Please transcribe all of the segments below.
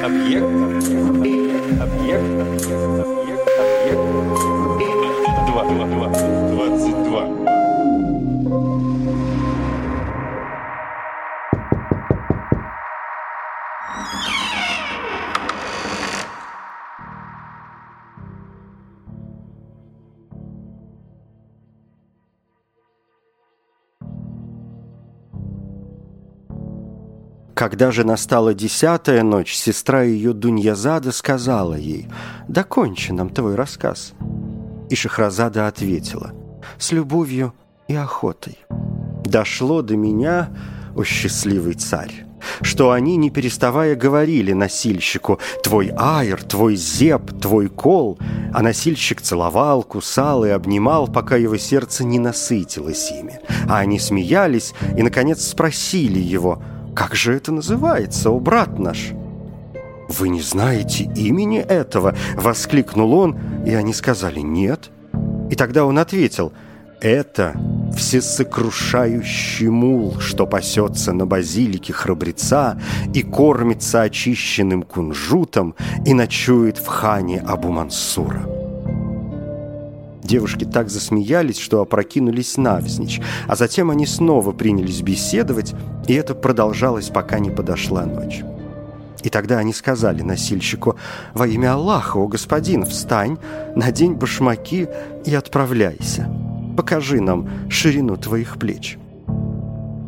Объект. Объект. Объект. Объект. Объект. 22. 22. 22. Когда же настала десятая ночь, сестра ее Дуньязада сказала ей, «Докончи нам твой рассказ». И Шахразада ответила, «С любовью и охотой». «Дошло до меня, о счастливый царь, что они, не переставая, говорили носильщику «Твой айр, твой зеб, твой кол», а носильщик целовал, кусал и обнимал, пока его сердце не насытилось ими. А они смеялись и, наконец, спросили его «Как же это называется, о брат наш?» «Вы не знаете имени этого?» — воскликнул он, и они сказали «Нет». И тогда он ответил «Это всесокрушающий мул, что пасется на базилике храбреца и кормится очищенным кунжутом и ночует в хане Абу-Мансура». Девушки так засмеялись, что опрокинулись навзничь, а затем они снова принялись беседовать, и это продолжалось, пока не подошла ночь. И тогда они сказали носильщику, «Во имя Аллаха, о господин, встань, надень башмаки и отправляйся. Покажи нам ширину твоих плеч».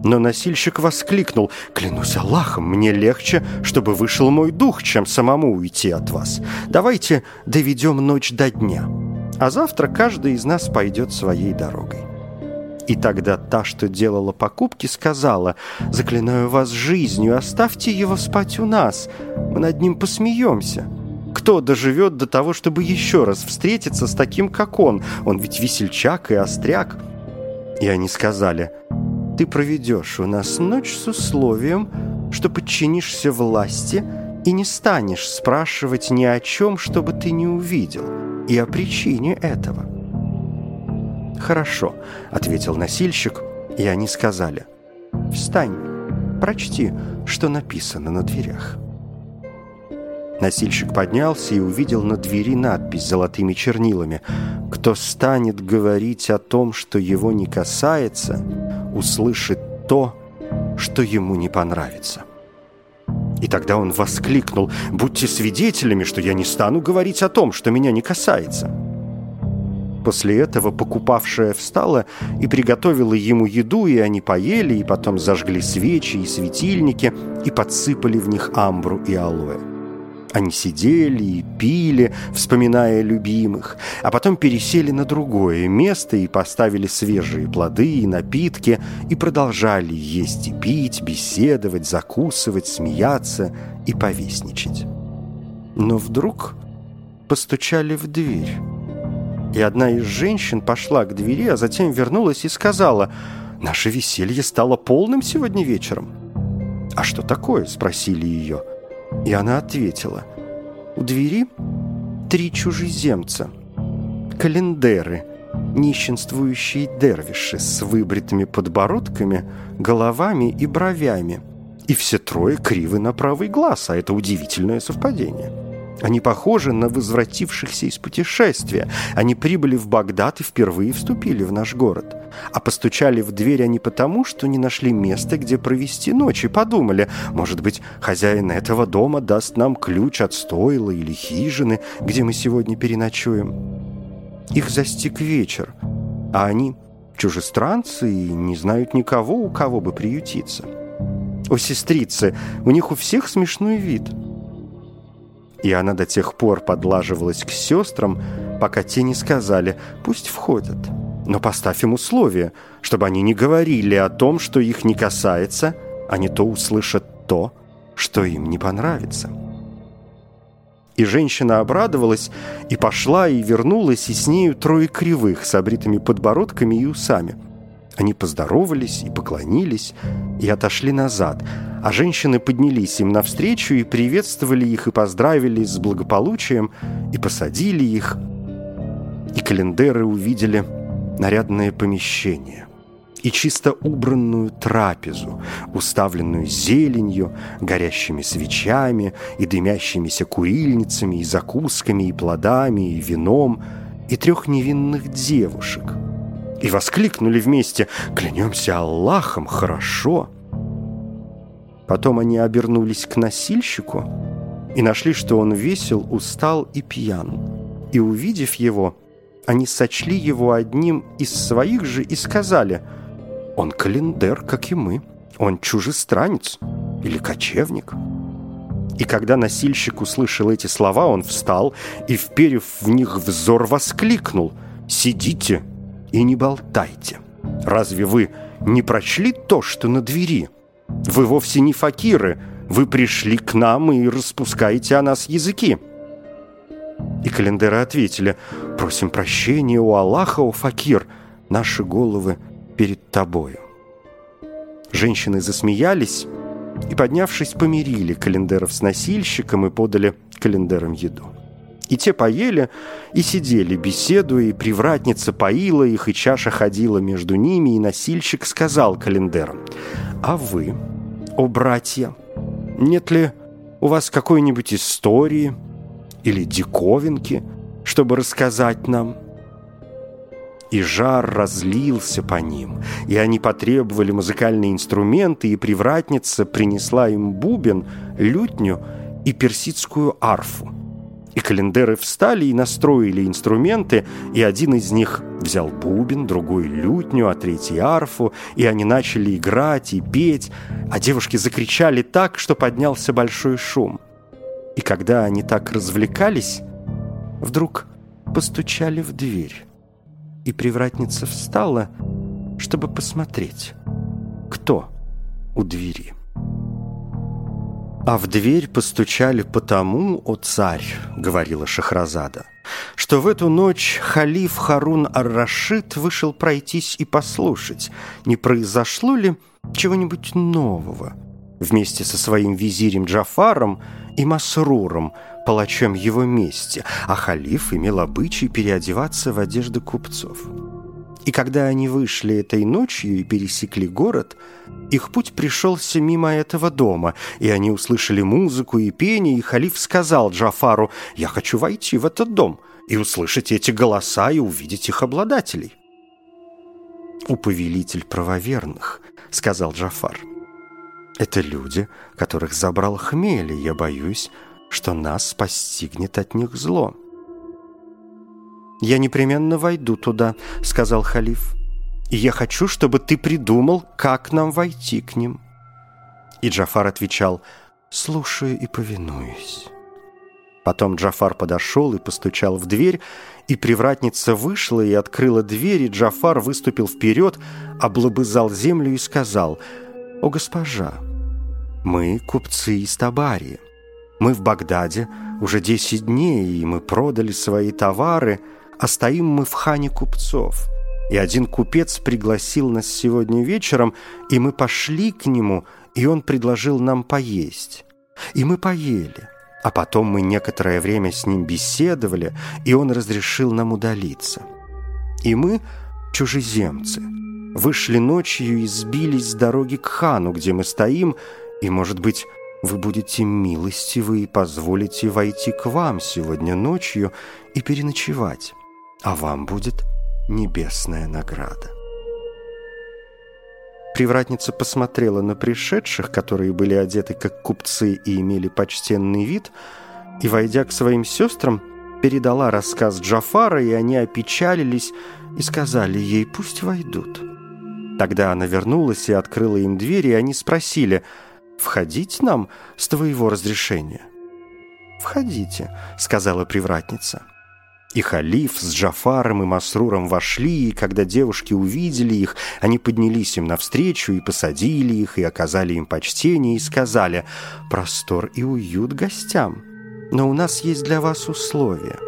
Но носильщик воскликнул, «Клянусь Аллахом, мне легче, чтобы вышел мой дух, чем самому уйти от вас. Давайте доведем ночь до дня, а завтра каждый из нас пойдет своей дорогой». И тогда та, что делала покупки, сказала, «Заклинаю вас жизнью, оставьте его спать у нас, мы над ним посмеемся». Кто доживет до того, чтобы еще раз встретиться с таким, как он? Он ведь весельчак и остряк. И они сказали, «Ты проведешь у нас ночь с условием, что подчинишься власти и не станешь спрашивать ни о чем, чтобы ты не увидел, и о причине этого». «Хорошо», — ответил носильщик, и они сказали, «Встань, прочти, что написано на дверях». Носильщик поднялся и увидел на двери надпись золотыми чернилами «Кто станет говорить о том, что его не касается, услышит то, что ему не понравится». И тогда он воскликнул «Будьте свидетелями, что я не стану говорить о том, что меня не касается». После этого покупавшая встала и приготовила ему еду, и они поели, и потом зажгли свечи и светильники, и подсыпали в них амбру и алоэ. Они сидели и пили, вспоминая любимых, а потом пересели на другое место и поставили свежие плоды и напитки, и продолжали есть и пить, беседовать, закусывать, смеяться и повесничать. Но вдруг постучали в дверь. И одна из женщин пошла к двери, а затем вернулась и сказала, «Наше веселье стало полным сегодня вечером». «А что такое?» – спросили ее. И она ответила, «У двери три чужеземца, календеры, нищенствующие дервиши с выбритыми подбородками, головами и бровями. И все трое кривы на правый глаз, а это удивительное совпадение». Они похожи на возвратившихся из путешествия. Они прибыли в Багдад и впервые вступили в наш город. А постучали в дверь они потому, что не нашли места, где провести ночь, и подумали, может быть, хозяин этого дома даст нам ключ от стойла или хижины, где мы сегодня переночуем. Их застиг вечер, а они чужестранцы и не знают никого, у кого бы приютиться. О, сестрицы, у них у всех смешной вид – и она до тех пор подлаживалась к сестрам, пока те не сказали «пусть входят». Но поставь им условие, чтобы они не говорили о том, что их не касается, а не то услышат то, что им не понравится. И женщина обрадовалась, и пошла, и вернулась, и с нею трое кривых, с обритыми подбородками и усами – они поздоровались и поклонились, и отошли назад, а женщины поднялись им навстречу и приветствовали их, и поздравили с благополучием, и посадили их. И календеры увидели нарядное помещение, и чисто убранную трапезу, уставленную зеленью, горящими свечами и дымящимися курильницами, и закусками, и плодами, и вином, и трех невинных девушек. И воскликнули вместе «Клянемся Аллахом, хорошо!» Потом они обернулись к носильщику и нашли, что он весел, устал и пьян. И, увидев его, они сочли его одним из своих же и сказали – он календер, как и мы. Он чужестранец или кочевник. И когда носильщик услышал эти слова, он встал и, вперев в них взор, воскликнул «Сидите и не болтайте! Разве вы не прочли то, что на двери? Вы вовсе не факиры, вы пришли к нам и распускаете о нас языки!» И календеры ответили «Просим прощения у Аллаха, о факир, наши головы перед тобою». Женщины засмеялись и, поднявшись, помирили календаров с носильщиком и подали календарам еду. И те поели и сидели, беседуя, и привратница поила их, и чаша ходила между ними, и носильщик сказал календарам, «А вы, о братья, нет ли у вас какой-нибудь истории или диковинки, чтобы рассказать нам?» и жар разлился по ним, и они потребовали музыкальные инструменты, и привратница принесла им бубен, лютню и персидскую арфу. И календеры встали и настроили инструменты, и один из них взял бубен, другой лютню, а третий арфу, и они начали играть и петь, а девушки закричали так, что поднялся большой шум. И когда они так развлекались, вдруг постучали в дверь и привратница встала, чтобы посмотреть, кто у двери. «А в дверь постучали потому, о царь», — говорила Шахразада, «что в эту ночь халиф Харун ар-Рашид вышел пройтись и послушать, не произошло ли чего-нибудь нового. Вместе со своим визирем Джафаром и Масруром, палачом его мести, а халиф имел обычай переодеваться в одежды купцов. И когда они вышли этой ночью и пересекли город, их путь пришелся мимо этого дома, и они услышали музыку и пение, и халиф сказал Джафару, «Я хочу войти в этот дом и услышать эти голоса и увидеть их обладателей». «У повелитель правоверных», — сказал Джафар, — «это люди, которых забрал хмель, и я боюсь, что нас постигнет от них зло. «Я непременно войду туда», — сказал халиф. «И я хочу, чтобы ты придумал, как нам войти к ним». И Джафар отвечал, «Слушаю и повинуюсь». Потом Джафар подошел и постучал в дверь, и привратница вышла и открыла дверь, и Джафар выступил вперед, облобызал землю и сказал, «О, госпожа, мы купцы из Табарии. Мы в Багдаде уже 10 дней, и мы продали свои товары, а стоим мы в хане купцов. И один купец пригласил нас сегодня вечером, и мы пошли к нему, и он предложил нам поесть. И мы поели. А потом мы некоторое время с ним беседовали, и он разрешил нам удалиться. И мы, чужеземцы, вышли ночью и сбились с дороги к хану, где мы стоим, и, может быть, вы будете милостивы и позволите войти к вам сегодня ночью и переночевать, а вам будет небесная награда. Привратница посмотрела на пришедших, которые были одеты как купцы и имели почтенный вид, и, войдя к своим сестрам, передала рассказ Джафара, и они опечалились и сказали ей «пусть войдут». Тогда она вернулась и открыла им дверь, и они спросили – входить нам с твоего разрешения?» «Входите», — сказала привратница. И халиф с Джафаром и Масруром вошли, и когда девушки увидели их, они поднялись им навстречу и посадили их, и оказали им почтение, и сказали «Простор и уют гостям, но у нас есть для вас условие».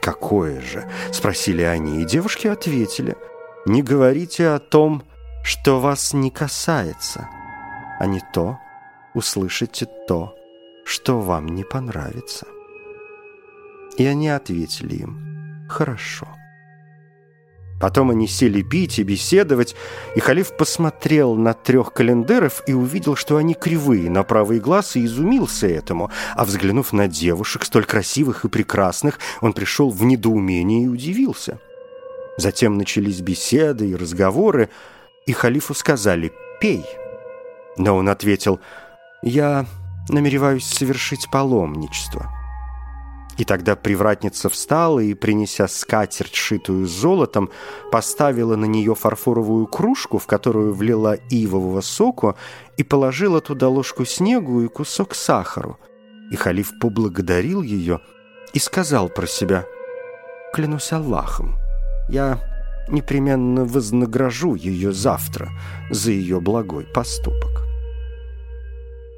«Какое же?» — спросили они, и девушки ответили «Не говорите о том, что вас не касается» а не то услышите то, что вам не понравится. И они ответили им «Хорошо». Потом они сели пить и беседовать, и халиф посмотрел на трех календаров и увидел, что они кривые на правый глаз, и изумился этому. А взглянув на девушек, столь красивых и прекрасных, он пришел в недоумение и удивился. Затем начались беседы и разговоры, и халифу сказали «пей». Но он ответил «я намереваюсь совершить паломничество». И тогда привратница встала и, принеся скатерть, шитую золотом, поставила на нее фарфоровую кружку, в которую влила ивового соку, и положила туда ложку снегу и кусок сахару. И халиф поблагодарил ее и сказал про себя, «Клянусь Аллахом, я непременно вознагражу ее завтра за ее благой поступок».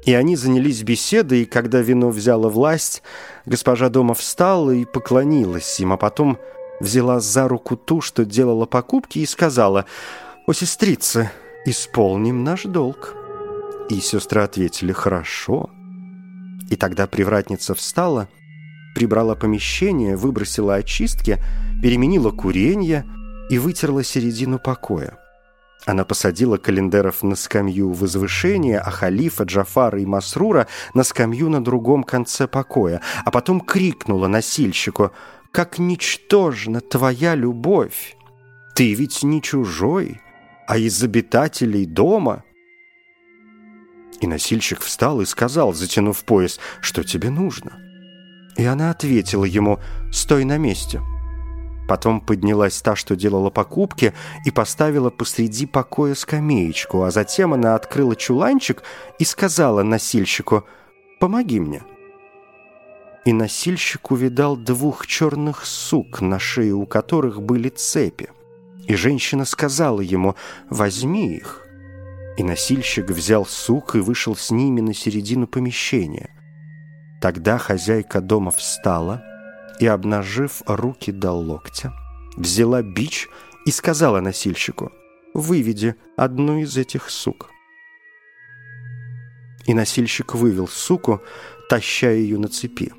И они занялись беседой, и когда вино взяло власть, госпожа дома встала и поклонилась им, а потом взяла за руку ту, что делала покупки, и сказала «О, сестрица, исполним наш долг». И сестры ответили «Хорошо». И тогда привратница встала, прибрала помещение, выбросила очистки, переменила курение и вытерла середину покоя. Она посадила календаров на скамью возвышения, а халифа, Джафара и Масрура на скамью на другом конце покоя, а потом крикнула носильщику «Как ничтожна твоя любовь! Ты ведь не чужой, а из обитателей дома!» И носильщик встал и сказал, затянув пояс, «Что тебе нужно?» И она ответила ему «Стой на месте». Потом поднялась та, что делала покупки, и поставила посреди покоя скамеечку, а затем она открыла чуланчик и сказала носильщику «Помоги мне». И носильщик увидал двух черных сук, на шее у которых были цепи. И женщина сказала ему «Возьми их». И носильщик взял сук и вышел с ними на середину помещения. Тогда хозяйка дома встала – и, обнажив руки до локтя, взяла бич и сказала носильщику «Выведи одну из этих сук». И носильщик вывел суку, таща ее на цепи.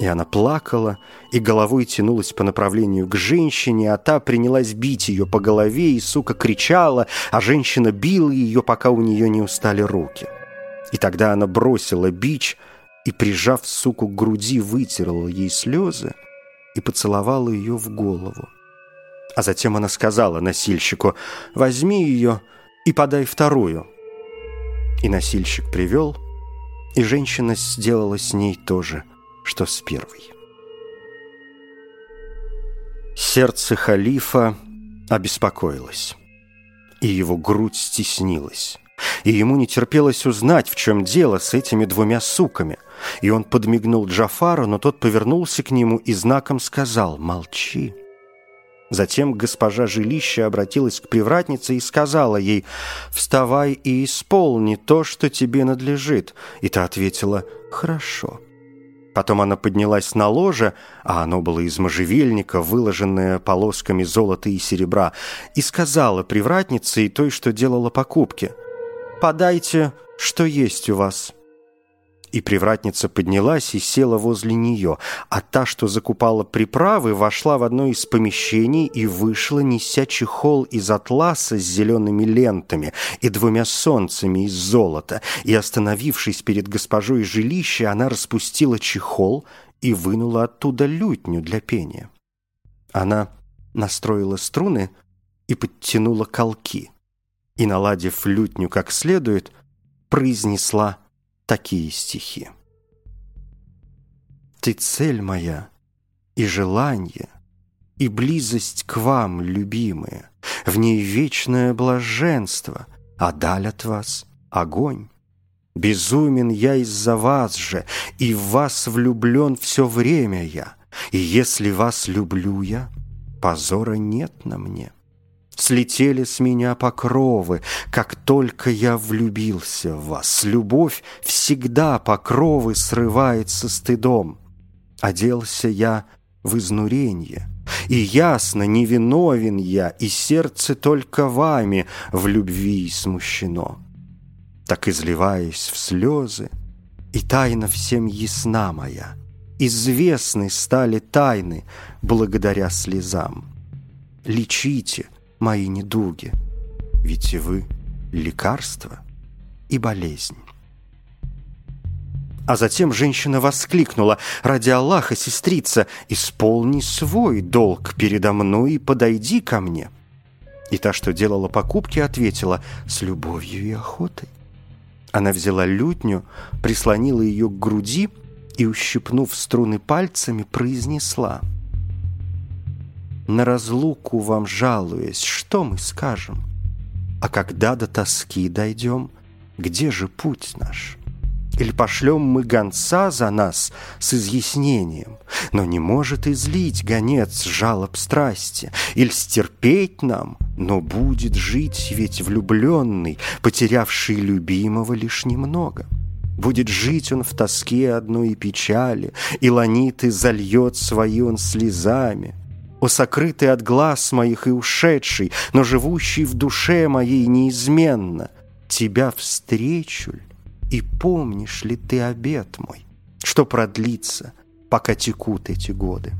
И она плакала, и головой тянулась по направлению к женщине, а та принялась бить ее по голове, и сука кричала, а женщина била ее, пока у нее не устали руки. И тогда она бросила бич — и, прижав суку к груди, вытерла ей слезы и поцеловала ее в голову. А затем она сказала носильщику, «Возьми ее и подай вторую». И носильщик привел, и женщина сделала с ней то же, что с первой. Сердце халифа обеспокоилось, и его грудь стеснилась и ему не терпелось узнать, в чем дело с этими двумя суками. И он подмигнул Джафару, но тот повернулся к нему и знаком сказал «Молчи». Затем госпожа жилища обратилась к привратнице и сказала ей «Вставай и исполни то, что тебе надлежит». И та ответила «Хорошо». Потом она поднялась на ложе, а оно было из можжевельника, выложенное полосками золота и серебра, и сказала привратнице и той, что делала покупки – подайте, что есть у вас». И привратница поднялась и села возле нее, а та, что закупала приправы, вошла в одно из помещений и вышла, неся чехол из атласа с зелеными лентами и двумя солнцами из золота, и, остановившись перед госпожой жилища, она распустила чехол и вынула оттуда лютню для пения. Она настроила струны и подтянула колки и, наладив лютню как следует, произнесла такие стихи. «Ты цель моя и желание, и близость к вам, любимые, в ней вечное блаженство, а даль от вас — огонь. Безумен я из-за вас же, и в вас влюблен все время я, и если вас люблю я, позора нет на мне». Слетели с меня покровы, как только я влюбился в вас. Любовь всегда покровы срывает со стыдом. Оделся я в изнурение, и ясно, невиновен я, и сердце только вами в любви смущено. Так изливаясь в слезы, и тайна всем ясна моя, известны стали тайны благодаря слезам. лечите мои недуги, ведь вы — лекарство и болезнь. А затем женщина воскликнула, «Ради Аллаха, сестрица, исполни свой долг передо мной и подойди ко мне». И та, что делала покупки, ответила, «С любовью и охотой». Она взяла лютню, прислонила ее к груди и, ущипнув струны пальцами, произнесла, «На разлуку вам жалуясь, что мы скажем? А когда до тоски дойдем, где же путь наш?» Или пошлем мы гонца за нас с изъяснением, но не может излить гонец жалоб страсти, или стерпеть нам, но будет жить ведь влюбленный, потерявший любимого лишь немного. Будет жить он в тоске одной и печали, и ланиты зальет свои он слезами. О, сокрытый от глаз моих и ушедший, но живущий в душе моей неизменно, тебя встречу ль? И помнишь ли ты обет мой, что продлится, пока текут эти годы?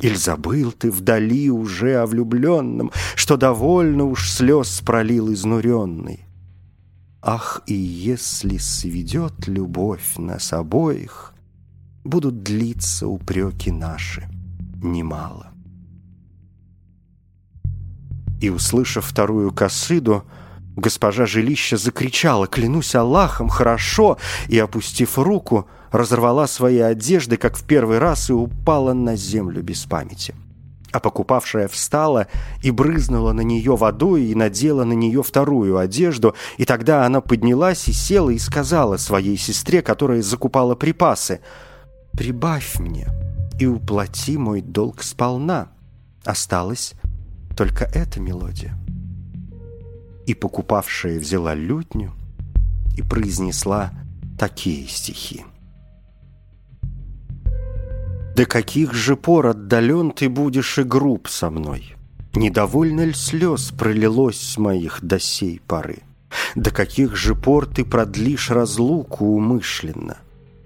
Или забыл ты вдали уже о влюбленном, Что довольно уж слез пролил изнуренный? Ах, и если сведет любовь нас обоих, Будут длиться упреки наши немало. И, услышав вторую косыду, Госпожа жилища закричала «Клянусь Аллахом, хорошо!» и, опустив руку, разорвала свои одежды, как в первый раз, и упала на землю без памяти. А покупавшая встала и брызнула на нее водой и надела на нее вторую одежду, и тогда она поднялась и села и сказала своей сестре, которая закупала припасы, «Прибавь мне и уплати мой долг сполна. Осталась только эта мелодия» и покупавшая взяла лютню и произнесла такие стихи. «До каких же пор отдален ты будешь и груб со мной? Недовольно ль слез пролилось с моих до сей поры? До каких же пор ты продлишь разлуку умышленно?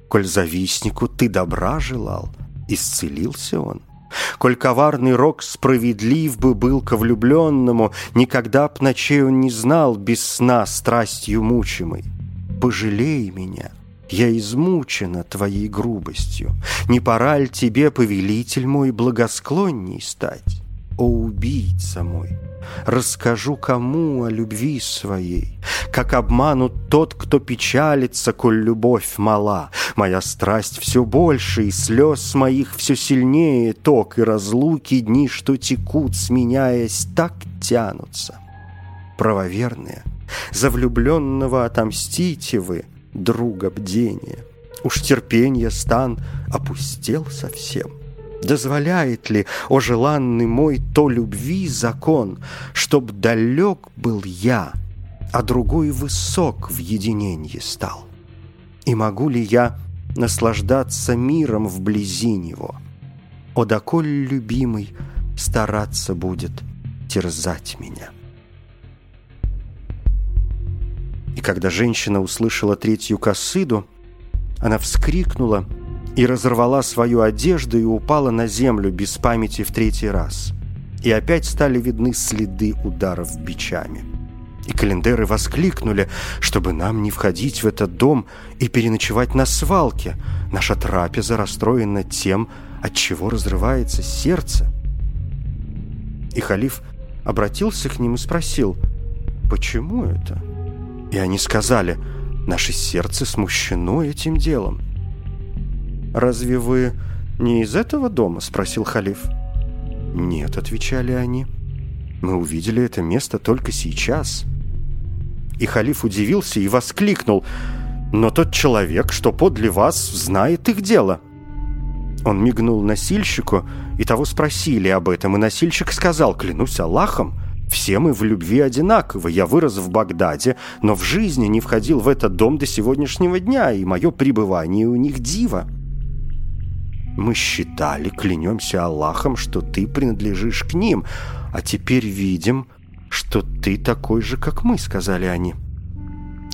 Коль завистнику ты добра желал, исцелился он?» Коль коварный рок справедлив бы был ко влюбленному, Никогда б ночей он не знал без сна страстью мучимой. Пожалей меня, я измучена твоей грубостью. Не пора ль тебе, повелитель мой, благосклонней стать? О, убийца мой! Расскажу кому о любви своей, Как обманут тот, кто печалится, Коль любовь мала. Моя страсть все больше, и слез моих все сильнее Ток и разлуки дни, что текут, сменяясь, так тянутся. Правоверные, за влюбленного отомстите вы, Друга бдения. Уж терпенье стан опустел совсем — Дозволяет ли, о желанный мой, то любви закон, Чтоб далек был я, а другой высок в единенье стал? И могу ли я наслаждаться миром вблизи него? О, доколь любимый стараться будет терзать меня? И когда женщина услышала третью косыду, она вскрикнула — и разорвала свою одежду и упала на землю без памяти в третий раз. И опять стали видны следы ударов бичами. И календары воскликнули, чтобы нам не входить в этот дом и переночевать на свалке. Наша трапеза расстроена тем, от чего разрывается сердце. И халиф обратился к ним и спросил, «Почему это?» И они сказали, «Наше сердце смущено этим делом». «Разве вы не из этого дома?» – спросил халиф. «Нет», – отвечали они. «Мы увидели это место только сейчас». И халиф удивился и воскликнул. «Но тот человек, что подле вас, знает их дело». Он мигнул носильщику, и того спросили об этом, и носильщик сказал, «Клянусь Аллахом, все мы в любви одинаковы. Я вырос в Багдаде, но в жизни не входил в этот дом до сегодняшнего дня, и мое пребывание у них диво». Мы считали, клянемся Аллахом, что ты принадлежишь к ним, а теперь видим, что ты такой же, как мы», — сказали они.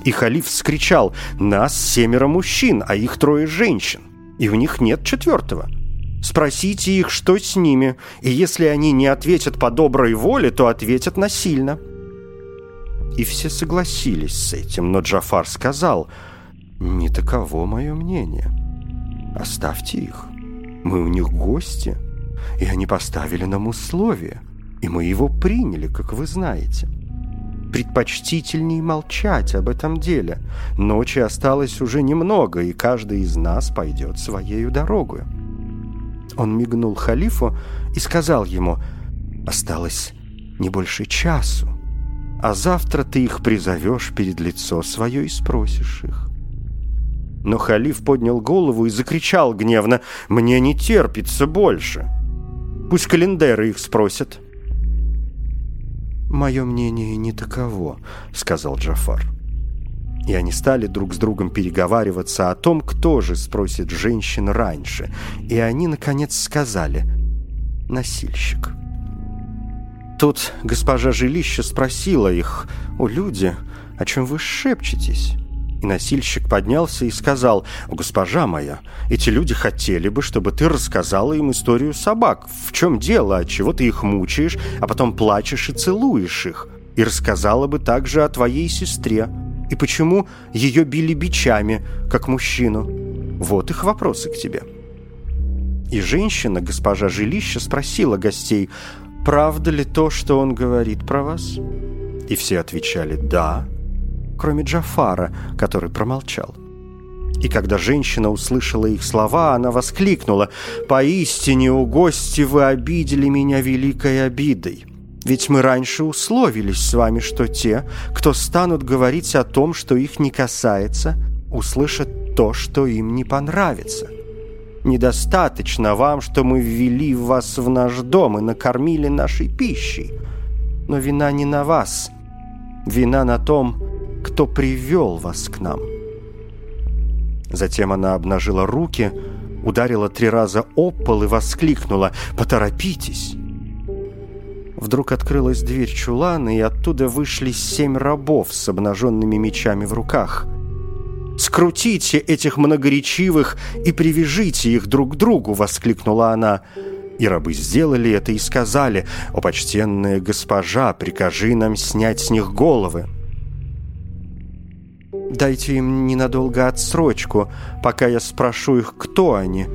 И халиф вскричал, «Нас семеро мужчин, а их трое женщин, и у них нет четвертого». Спросите их, что с ними, и если они не ответят по доброй воле, то ответят насильно». И все согласились с этим, но Джафар сказал, «Не таково мое мнение. Оставьте их. Мы у них гости, и они поставили нам условия, и мы его приняли, как вы знаете. Предпочтительней молчать об этом деле. Ночи осталось уже немного, и каждый из нас пойдет своею дорогою». Он мигнул халифу и сказал ему, «Осталось не больше часу, а завтра ты их призовешь перед лицо свое и спросишь их». Но халиф поднял голову и закричал гневно, «Мне не терпится больше. Пусть календары их спросят». «Мое мнение не таково», — сказал Джафар. И они стали друг с другом переговариваться о том, кто же спросит женщин раньше. И они, наконец, сказали «носильщик». Тут госпожа жилища спросила их «О, люди, о чем вы шепчетесь?» И носильщик поднялся и сказал, «Госпожа моя, эти люди хотели бы, чтобы ты рассказала им историю собак. В чем дело? Отчего ты их мучаешь, а потом плачешь и целуешь их? И рассказала бы также о твоей сестре. И почему ее били бичами, как мужчину? Вот их вопросы к тебе». И женщина, госпожа жилища, спросила гостей, «Правда ли то, что он говорит про вас?» И все отвечали «Да» кроме Джафара, который промолчал. И когда женщина услышала их слова, она воскликнула «Поистине, у гости вы обидели меня великой обидой». Ведь мы раньше условились с вами, что те, кто станут говорить о том, что их не касается, услышат то, что им не понравится. Недостаточно вам, что мы ввели вас в наш дом и накормили нашей пищей. Но вина не на вас. Вина на том, кто привел вас к нам». Затем она обнажила руки, ударила три раза об пол и воскликнула «Поторопитесь!». Вдруг открылась дверь чулана, и оттуда вышли семь рабов с обнаженными мечами в руках. «Скрутите этих многоречивых и привяжите их друг к другу!» — воскликнула она. И рабы сделали это и сказали «О, почтенная госпожа, прикажи нам снять с них головы!» Дайте им ненадолго отсрочку, пока я спрошу их, кто они,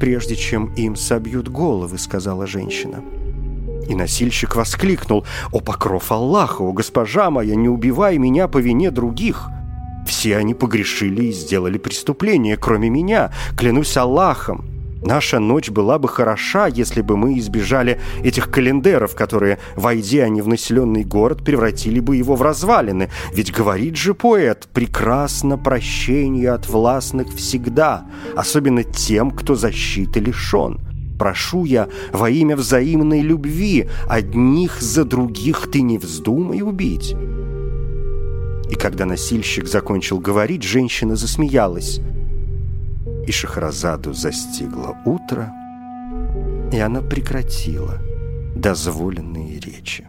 прежде чем им собьют головы», — сказала женщина. И носильщик воскликнул, «О, покров Аллаха, о, госпожа моя, не убивай меня по вине других!» Все они погрешили и сделали преступление, кроме меня, клянусь Аллахом. Наша ночь была бы хороша, если бы мы избежали этих календаров, которые, войдя они в населенный город, превратили бы его в развалины. Ведь говорит же поэт, прекрасно прощение от властных всегда, особенно тем, кто защиты лишен. Прошу я во имя взаимной любви, одних за других ты не вздумай убить. И когда носильщик закончил говорить, женщина засмеялась и Шахразаду застигло утро, и она прекратила дозволенные речи.